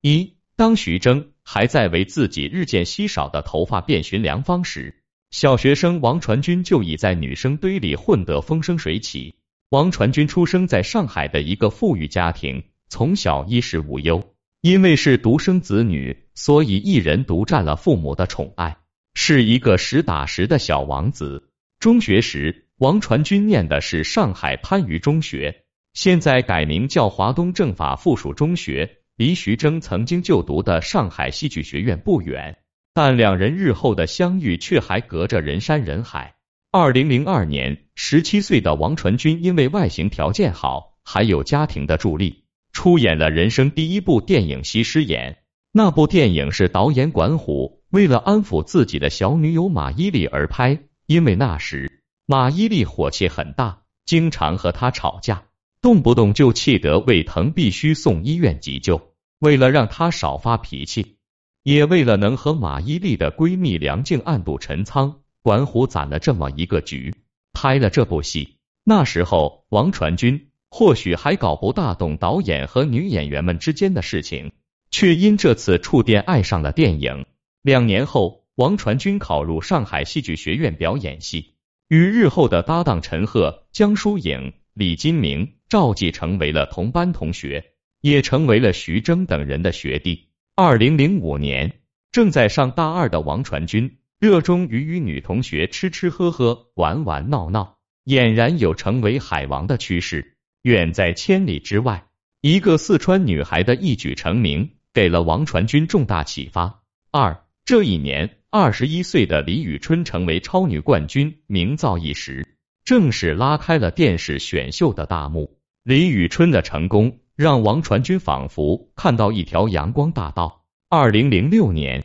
一，当徐峥还在为自己日渐稀少的头发遍寻良方时，小学生王传君就已在女生堆里混得风生水起。王传君出生在上海的一个富裕家庭，从小衣食无忧。因为是独生子女，所以一人独占了父母的宠爱，是一个实打实的小王子。中学时，王传君念的是上海番禺中学，现在改名叫华东政法附属中学，离徐峥曾经就读的上海戏剧学院不远。但两人日后的相遇却还隔着人山人海。二零零二年，十七岁的王传君因为外形条件好，还有家庭的助力。出演了人生第一部电影《西施演》，那部电影是导演管虎为了安抚自己的小女友马伊琍而拍，因为那时马伊琍火气很大，经常和他吵架，动不动就气得胃疼必须送医院急救。为了让他少发脾气，也为了能和马伊琍的闺蜜梁静暗度陈仓，管虎攒了这么一个局，拍了这部戏。那时候王传君。或许还搞不大懂导演和女演员们之间的事情，却因这次触电爱上了电影。两年后，王传君考入上海戏剧学院表演系，与日后的搭档陈赫、江疏影、李金铭、赵继成为了同班同学，也成为了徐峥等人的学弟。二零零五年，正在上大二的王传君，热衷于与女同学吃吃喝喝、玩玩闹闹，俨然有成为海王的趋势。远在千里之外，一个四川女孩的一举成名，给了王传君重大启发。二这一年，二十一岁的李宇春成为超女冠军，名噪一时，正式拉开了电视选秀的大幕。李宇春的成功，让王传君仿佛看到一条阳光大道。二零零六年，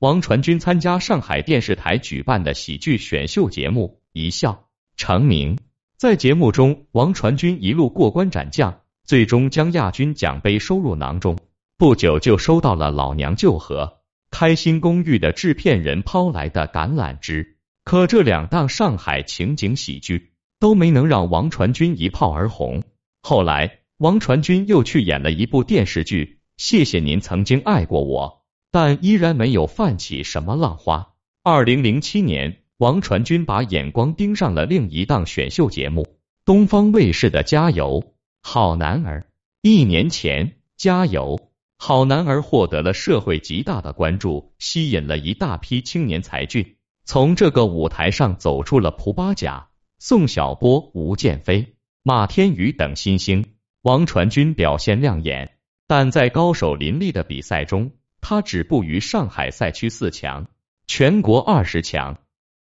王传君参加上海电视台举办的喜剧选秀节目，一笑成名。在节目中，王传君一路过关斩将，最终将亚军奖杯收入囊中。不久就收到了《老娘舅和》《开心公寓》的制片人抛来的橄榄枝。可这两档上海情景喜剧都没能让王传君一炮而红。后来，王传君又去演了一部电视剧《谢谢您曾经爱过我》，但依然没有泛起什么浪花。二零零七年。王传君把眼光盯上了另一档选秀节目——东方卫视的《加油好男儿》。一年前，《加油好男儿》获得了社会极大的关注，吸引了一大批青年才俊，从这个舞台上走出了蒲巴甲、宋晓波、吴建飞、马天宇等新星。王传君表现亮眼，但在高手林立的比赛中，他止步于上海赛区四强，全国二十强。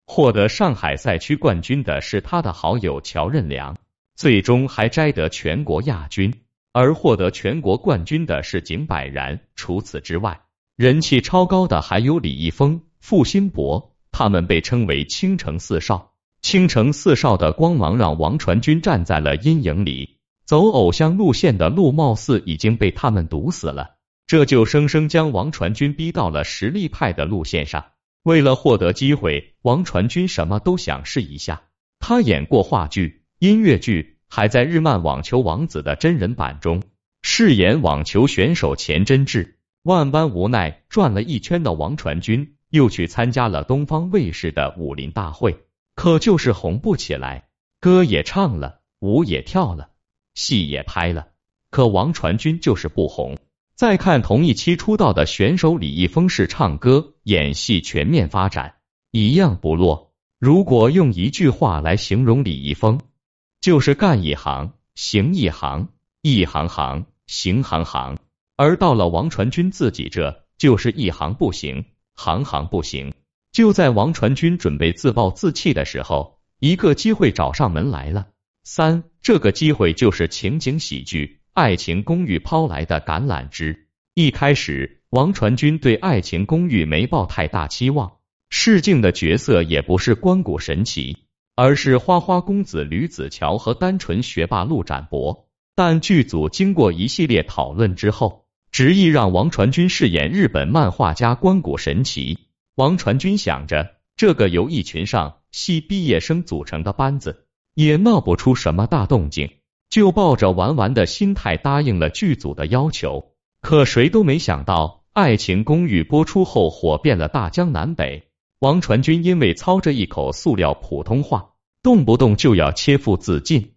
获得上海赛区冠军的是他的好友乔任梁，最终还摘得全国亚军。而获得全国冠军的是景柏然。除此之外，人气超高的还有李易峰、付辛博，他们被称为青城四少。青城四少的光芒让王传君站在了阴影里，走偶像路线的路貌似已经被他们堵死了，这就生生将王传君逼到了实力派的路线上。为了获得机会，王传君什么都想试一下。他演过话剧、音乐剧，还在日漫《网球王子》的真人版中饰演网球选手钱真志。万般无奈，转了一圈的王传君又去参加了东方卫视的武林大会，可就是红不起来。歌也唱了，舞也跳了，戏也拍了，可王传君就是不红。再看同一期出道的选手李易峰，是唱歌、演戏全面发展，一样不落。如果用一句话来形容李易峰，就是干一行行一行，一行行行行行。而到了王传君自己这，就是一行不行，行行不行。就在王传君准备自暴自弃的时候，一个机会找上门来了。三，这个机会就是情景喜剧。爱情公寓抛来的橄榄枝。一开始，王传君对爱情公寓没抱太大期望，试镜的角色也不是关谷神奇，而是花花公子吕子乔和单纯学霸陆展博。但剧组经过一系列讨论之后，执意让王传君饰演日本漫画家关谷神奇。王传君想着，这个由一群上戏毕业生组成的班子，也闹不出什么大动静。就抱着玩玩的心态答应了剧组的要求。可谁都没想到，《爱情公寓》播出后火遍了大江南北。王传君因为操着一口塑料普通话，动不动就要切腹自尽，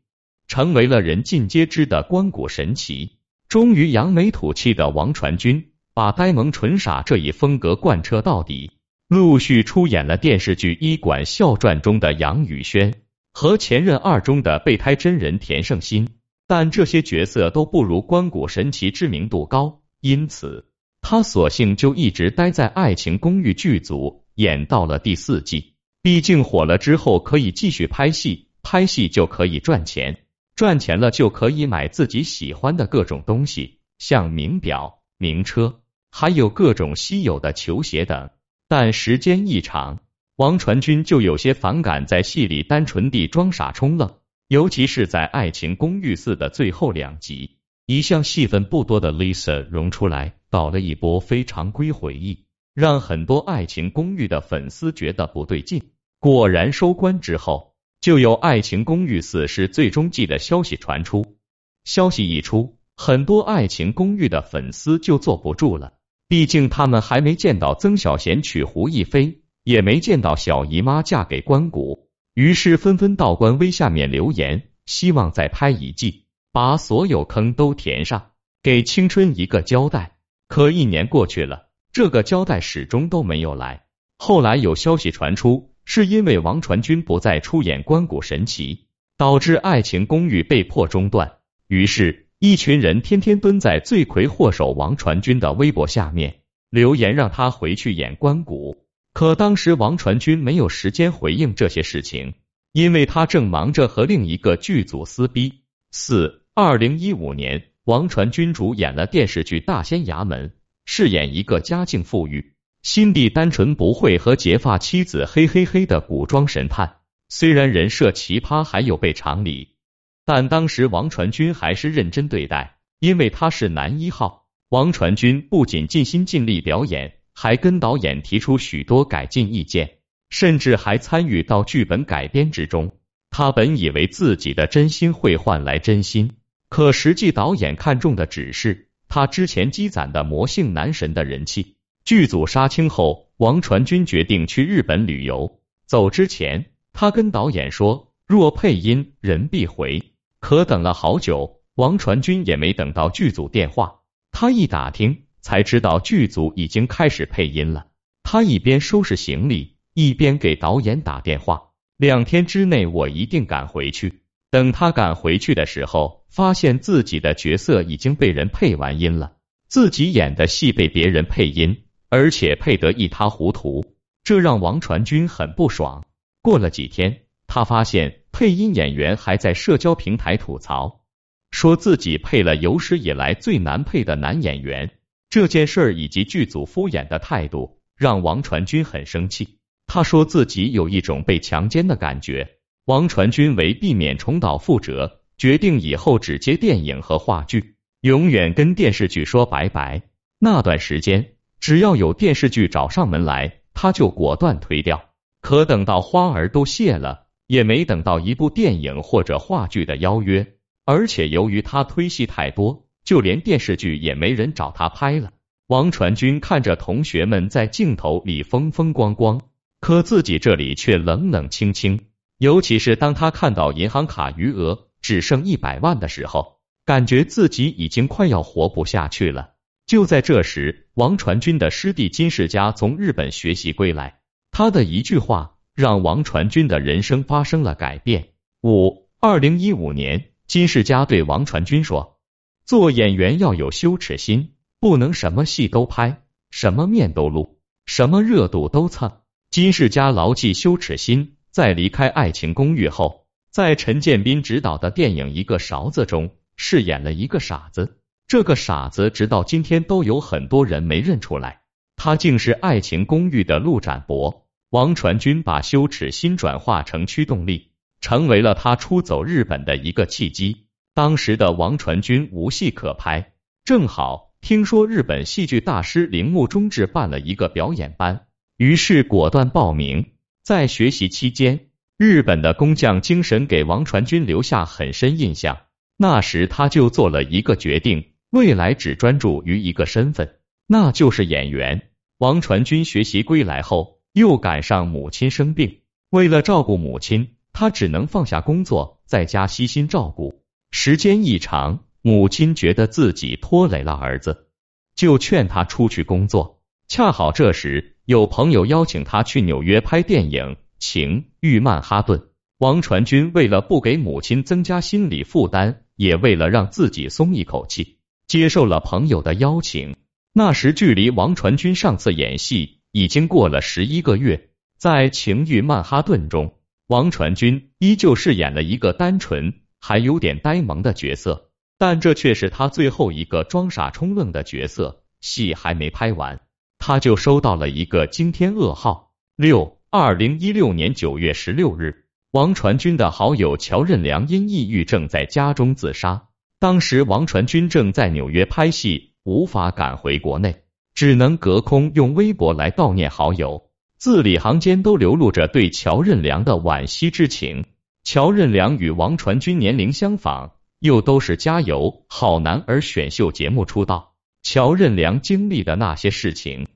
成为了人尽皆知的关谷神奇。终于扬眉吐气的王传君，把呆萌纯傻这一风格贯彻到底，陆续出演了电视剧《医馆笑传》中的杨宇轩和《前任二》中的备胎真人田胜鑫。但这些角色都不如关谷神奇知名度高，因此他索性就一直待在《爱情公寓》剧组，演到了第四季。毕竟火了之后可以继续拍戏，拍戏就可以赚钱，赚钱了就可以买自己喜欢的各种东西，像名表、名车，还有各种稀有的球鞋等。但时间一长，王传君就有些反感在戏里单纯地装傻充愣。尤其是在《爱情公寓四》的最后两集，一向戏份不多的 Lisa 融出来，搞了一波非常规回忆，让很多《爱情公寓》的粉丝觉得不对劲。果然，收官之后，就有《爱情公寓四》是最终季的消息传出。消息一出，很多《爱情公寓》的粉丝就坐不住了，毕竟他们还没见到曾小贤娶胡一菲，也没见到小姨妈嫁给关谷。于是纷纷到官微下面留言，希望再拍一季，把所有坑都填上，给青春一个交代。可一年过去了，这个交代始终都没有来。后来有消息传出，是因为王传君不再出演关谷神奇，导致《爱情公寓》被迫中断。于是，一群人天天蹲在罪魁祸首王传君的微博下面留言，让他回去演关谷。可当时王传君没有时间回应这些事情，因为他正忙着和另一个剧组撕逼。四二零一五年，王传君主演了电视剧《大仙衙门》，饰演一个家境富裕、心地单纯、不会和结发妻子嘿嘿嘿的古装神探。虽然人设奇葩，还有悖常理，但当时王传君还是认真对待，因为他是男一号。王传君不仅尽心尽力表演。还跟导演提出许多改进意见，甚至还参与到剧本改编之中。他本以为自己的真心会换来真心，可实际导演看中的只是他之前积攒的魔性男神的人气。剧组杀青后，王传君决定去日本旅游。走之前，他跟导演说：“若配音，人必回。”可等了好久，王传君也没等到剧组电话。他一打听。才知道剧组已经开始配音了。他一边收拾行李，一边给导演打电话。两天之内我一定赶回去。等他赶回去的时候，发现自己的角色已经被人配完音了，自己演的戏被别人配音，而且配得一塌糊涂，这让王传君很不爽。过了几天，他发现配音演员还在社交平台吐槽，说自己配了有史以来最难配的男演员。这件事儿以及剧组敷衍的态度，让王传君很生气。他说自己有一种被强奸的感觉。王传君为避免重蹈覆辙，决定以后只接电影和话剧，永远跟电视剧说拜拜。那段时间，只要有电视剧找上门来，他就果断推掉。可等到花儿都谢了，也没等到一部电影或者话剧的邀约。而且由于他推戏太多。就连电视剧也没人找他拍了。王传君看着同学们在镜头里风风光光，可自己这里却冷冷清清。尤其是当他看到银行卡余额只剩一百万的时候，感觉自己已经快要活不下去了。就在这时，王传君的师弟金世佳从日本学习归来，他的一句话让王传君的人生发生了改变。五二零一五年，金世佳对王传君说。做演员要有羞耻心，不能什么戏都拍，什么面都露，什么热度都蹭。金世佳牢记羞耻心，在离开《爱情公寓》后，在陈建斌执导的电影《一个勺子》中饰演了一个傻子。这个傻子直到今天都有很多人没认出来，他竟是《爱情公寓》的陆展博。王传君把羞耻心转化成驱动力，成为了他出走日本的一个契机。当时的王传君无戏可拍，正好听说日本戏剧大师铃木忠志办了一个表演班，于是果断报名。在学习期间，日本的工匠精神给王传君留下很深印象。那时他就做了一个决定，未来只专注于一个身份，那就是演员。王传君学习归来后，又赶上母亲生病，为了照顾母亲，他只能放下工作，在家悉心照顾。时间一长，母亲觉得自己拖累了儿子，就劝他出去工作。恰好这时有朋友邀请他去纽约拍电影《情欲曼哈顿》。王传君为了不给母亲增加心理负担，也为了让自己松一口气，接受了朋友的邀请。那时距离王传君上次演戏已经过了十一个月，在《情欲曼哈顿》中，王传君依旧饰演了一个单纯还有点呆萌的角色，但这却是他最后一个装傻充愣的角色。戏还没拍完，他就收到了一个惊天噩耗。六，二零一六年九月十六日。王传君的好友乔任梁因抑郁症在家中自杀。当时王传君正在纽约拍戏，无法赶回国内，只能隔空用微博来悼念好友，字里行间都流露着对乔任梁的惋惜之情。乔任梁与王传君年龄相仿，又都是加油好男儿选秀节目出道。乔任梁经历的那些事情，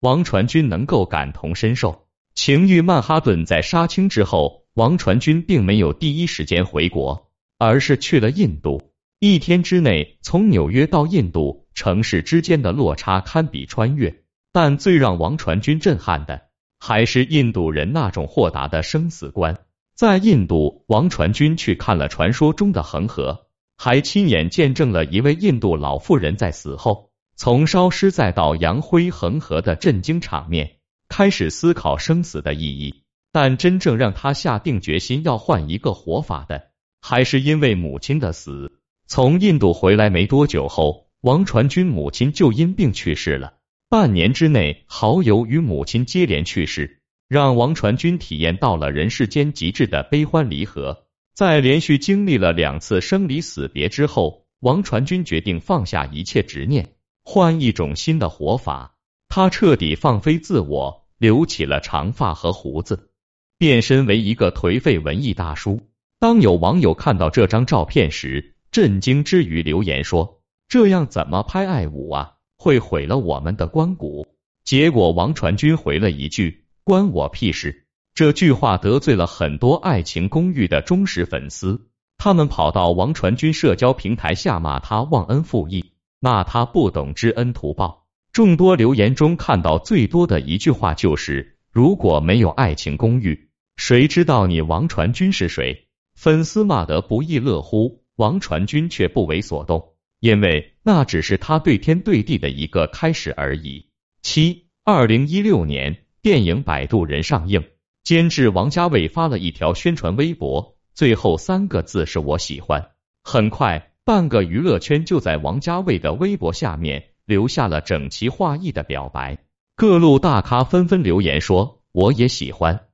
王传君能够感同身受。情欲曼哈顿在杀青之后。王传君并没有第一时间回国，而是去了印度。一天之内，从纽约到印度，城市之间的落差堪比穿越。但最让王传君震撼的，还是印度人那种豁达的生死观。在印度，王传君去看了传说中的恒河，还亲眼见证了一位印度老妇人在死后从烧尸再到扬灰恒河的震惊场面，开始思考生死的意义。但真正让他下定决心要换一个活法的，还是因为母亲的死。从印度回来没多久后，王传君母亲就因病去世了。半年之内，好友与母亲接连去世，让王传君体验到了人世间极致的悲欢离合。在连续经历了两次生离死别之后，王传君决定放下一切执念，换一种新的活法。他彻底放飞自我，留起了长发和胡子。变身为一个颓废文艺大叔。当有网友看到这张照片时，震惊之余留言说：“这样怎么拍爱五啊？会毁了我们的关谷。”结果王传君回了一句：“关我屁事。”这句话得罪了很多《爱情公寓》的忠实粉丝，他们跑到王传君社交平台下骂他忘恩负义，骂他不懂知恩图报。众多留言中看到最多的一句话就是：“如果没有《爱情公寓》。”谁知道你王传君是谁？粉丝骂得不亦乐乎，王传君却不为所动，因为那只是他对天对地的一个开始而已。七，二零一六年，电影《摆渡人》上映，监制王家卫发了一条宣传微博，最后三个字是我喜欢。很快，半个娱乐圈就在王家卫的微博下面留下了整齐划一的表白，各路大咖纷纷留言说我也喜欢。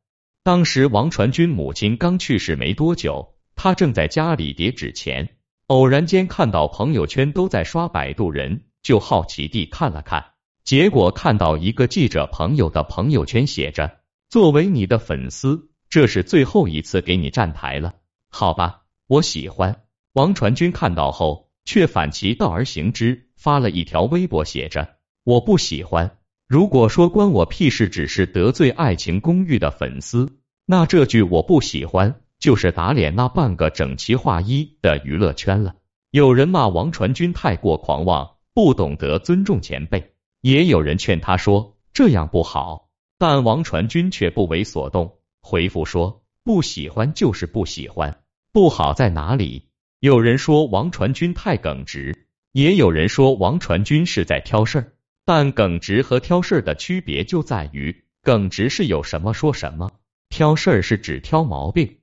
当时王传君母亲刚去世没多久，他正在家里叠纸钱，偶然间看到朋友圈都在刷摆渡人，就好奇地看了看，结果看到一个记者朋友的朋友圈写着：“作为你的粉丝，这是最后一次给你站台了，好吧，我喜欢。”王传君看到后却反其道而行之，发了一条微博写着：“我不喜欢。”如果说关我屁事只是得罪爱情公寓的粉丝，那这句我不喜欢就是打脸那半个整齐划一的娱乐圈了。有人骂王传君太过狂妄，不懂得尊重前辈，也有人劝他说这样不好，但王传君却不为所动，回复说不喜欢就是不喜欢，不好在哪里？有人说王传君太耿直，也有人说王传君是在挑事儿。但耿直和挑事儿的区别就在于，耿直是有什么说什么，挑事儿是只挑毛病，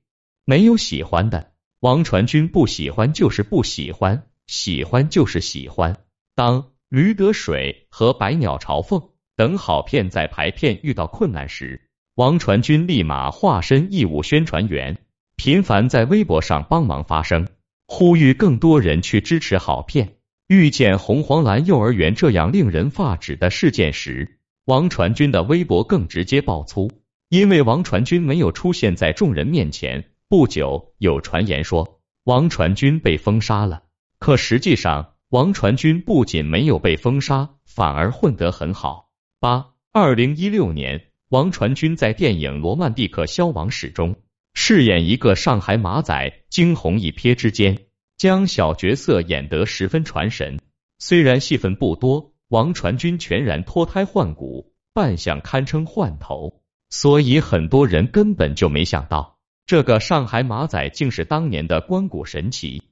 没有喜欢的。王传君不喜欢就是不喜欢，喜欢就是喜欢。当《驴得水》和《百鸟朝凤》等好片在排片遇到困难时，王传君立马化身义务宣传员，频繁在微博上帮忙发声，呼吁更多人去支持好片。遇见红黄蓝幼儿园这样令人发指的事件时，王传君的微博更直接爆粗，因为王传君没有出现在众人面前。不久，有传言说王传君被封杀了，可实际上王传君不仅没有被封杀，反而混得很好。八二零一六年，王传君在电影《罗曼蒂克消亡史》中饰演一个上海马仔，惊鸿一瞥之间，将小角色演得十分传神。虽然戏份不多，王传君全然脱胎换骨，扮相堪称换头，所以很多人根本就没想到，这个上海马仔竟是当年的关谷神奇。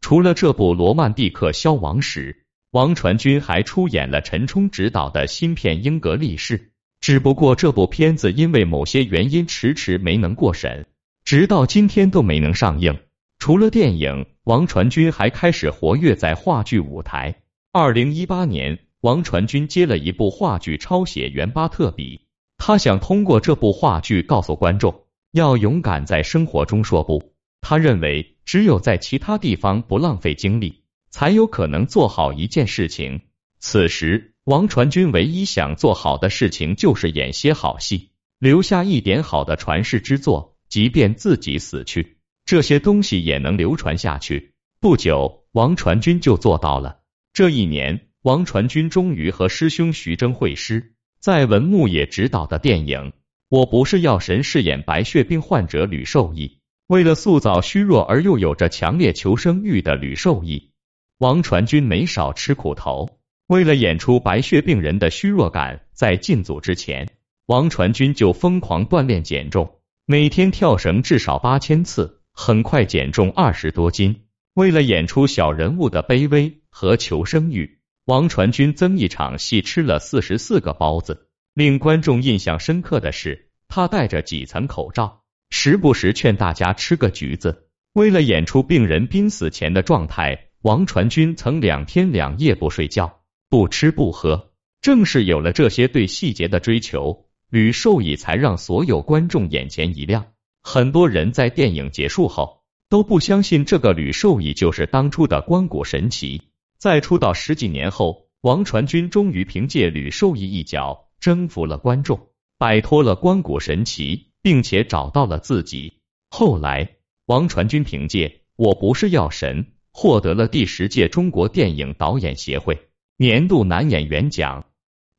除了这部《罗曼蒂克消亡史》，王传君还出演了陈冲执导的新片《英格力士》，只不过这部片子因为某些原因迟迟没能过审，直到今天都没能上映。除了电影，王传君还开始活跃在话剧舞台。二零一八年，王传君接了一部话剧抄写《袁巴特比》，他想通过这部话剧告诉观众，要勇敢在生活中说不。他认为，只有在其他地方不浪费精力，才有可能做好一件事情。此时，王传君唯一想做好的事情就是演些好戏，留下一点好的传世之作，即便自己死去，这些东西也能流传下去。不久，王传君就做到了。这一年，王传君终于和师兄徐峥会师，在文牧野执导的电影《我不是药神》饰演白血病患者吕受益。为了塑造虚弱而又有着强烈求生欲的吕受益，王传君没少吃苦头。为了演出白血病人的虚弱感，在进组之前，王传君就疯狂锻炼减重，每天跳绳至少八千次，很快减重二十多斤。为了演出小人物的卑微和求生欲，王传君增一场戏吃了四十四个包子。令观众印象深刻的是，他戴着几层口罩。时不时劝大家吃个橘子。为了演出病人濒死前的状态，王传君曾两天两夜不睡觉，不吃不喝。正是有了这些对细节的追求，吕受益才让所有观众眼前一亮。很多人在电影结束后都不相信这个吕受益就是当初的关谷神奇。在出道十几年后，王传君终于凭借吕受益一角征服了观众，摆脱了关谷神奇。并且找到了自己。后来，王传君凭借《我不是药神》获得了第十届中国电影导演协会年度男演员奖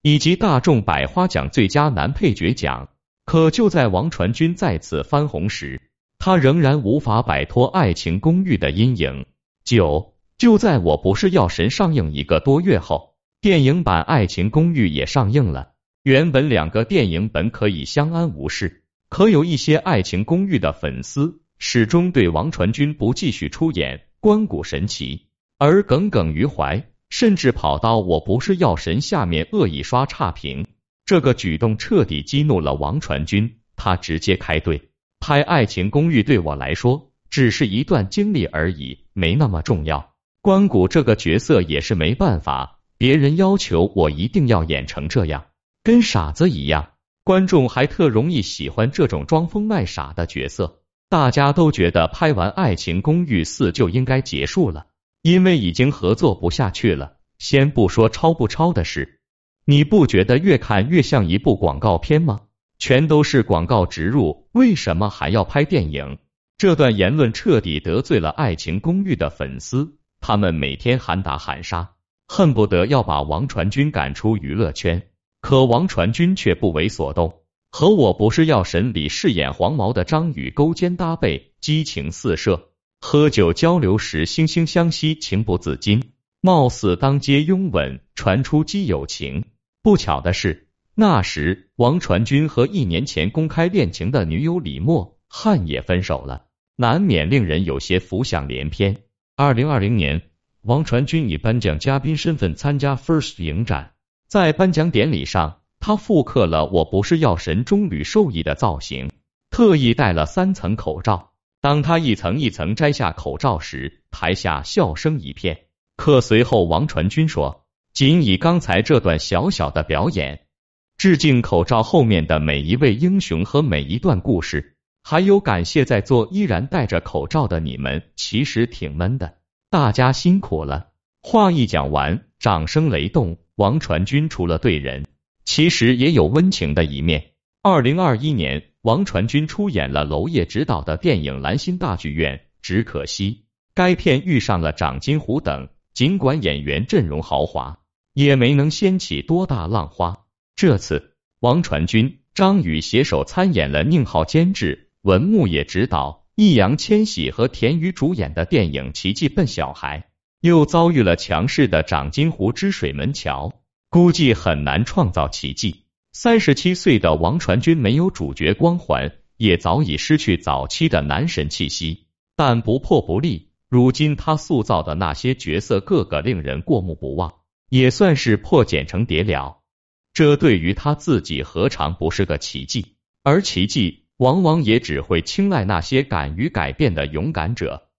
以及大众百花奖最佳男配角奖。可就在王传君再次翻红时，他仍然无法摆脱《爱情公寓》的阴影。九就在《我不是药神》上映一个多月后，电影版《爱情公寓》也上映了。原本两个电影本可以相安无事。可有一些《爱情公寓》的粉丝始终对王传君不继续出演《关谷神奇》而耿耿于怀，甚至跑到我不是药神下面恶意刷差评。这个举动彻底激怒了王传君，他直接开怼：“拍《爱情公寓》对我来说只是一段经历而已，没那么重要。关谷这个角色也是没办法，别人要求我一定要演成这样，跟傻子一样。”观众还特容易喜欢这种装疯卖傻的角色，大家都觉得拍完《爱情公寓四》就应该结束了，因为已经合作不下去了。先不说抄不抄的事，你不觉得越看越像一部广告片吗？全都是广告植入，为什么还要拍电影？这段言论彻底得罪了《爱情公寓》的粉丝，他们每天喊打喊杀，恨不得要把王传君赶出娱乐圈。可王传君却不为所动，和我不是药神里饰演黄毛的张宇勾肩搭背，激情四射，喝酒交流时惺惺相惜，情不自禁，貌似当街拥吻，传出基友情。不巧的是，那时王传君和一年前公开恋情的女友李默汉也分手了，难免令人有些浮想联翩。二零二零年，王传君以颁奖嘉宾身份参加 First 影展。在颁奖典礼上，他复刻了《我不是药神》中吕受益的造型，特意戴了三层口罩。当他一层一层摘下口罩时，台下笑声一片。可随后，王传君说：“仅以刚才这段小小的表演，致敬口罩后面的每一位英雄和每一段故事，还有感谢在座依然戴着口罩的你们。其实挺闷的，大家辛苦了。”话一讲完，掌声雷动。王传君除了对人，其实也有温情的一面。二零二一年，王传君出演了娄烨执导的电影《兰心大剧院》，只可惜该片遇上了长津湖等尽管演员阵容豪华，也没能掀起多大浪花。这次，王传君、张宇携手参演了宁浩监制、文牧野执导、易烊千玺和田雨主演的电影《奇迹笨小孩》，又遭遇了强势的长津湖之水门桥，估计很难创造奇迹。三十七岁的王传君没有主角光环，也早已失去早期的男神气息，但不破不立。如今他塑造的那些角色，个个令人过目不忘，也算是破茧成蝶了。这对于他自己何尝不是个奇迹？而奇迹往往也只会青睐那些敢于改变的勇敢者。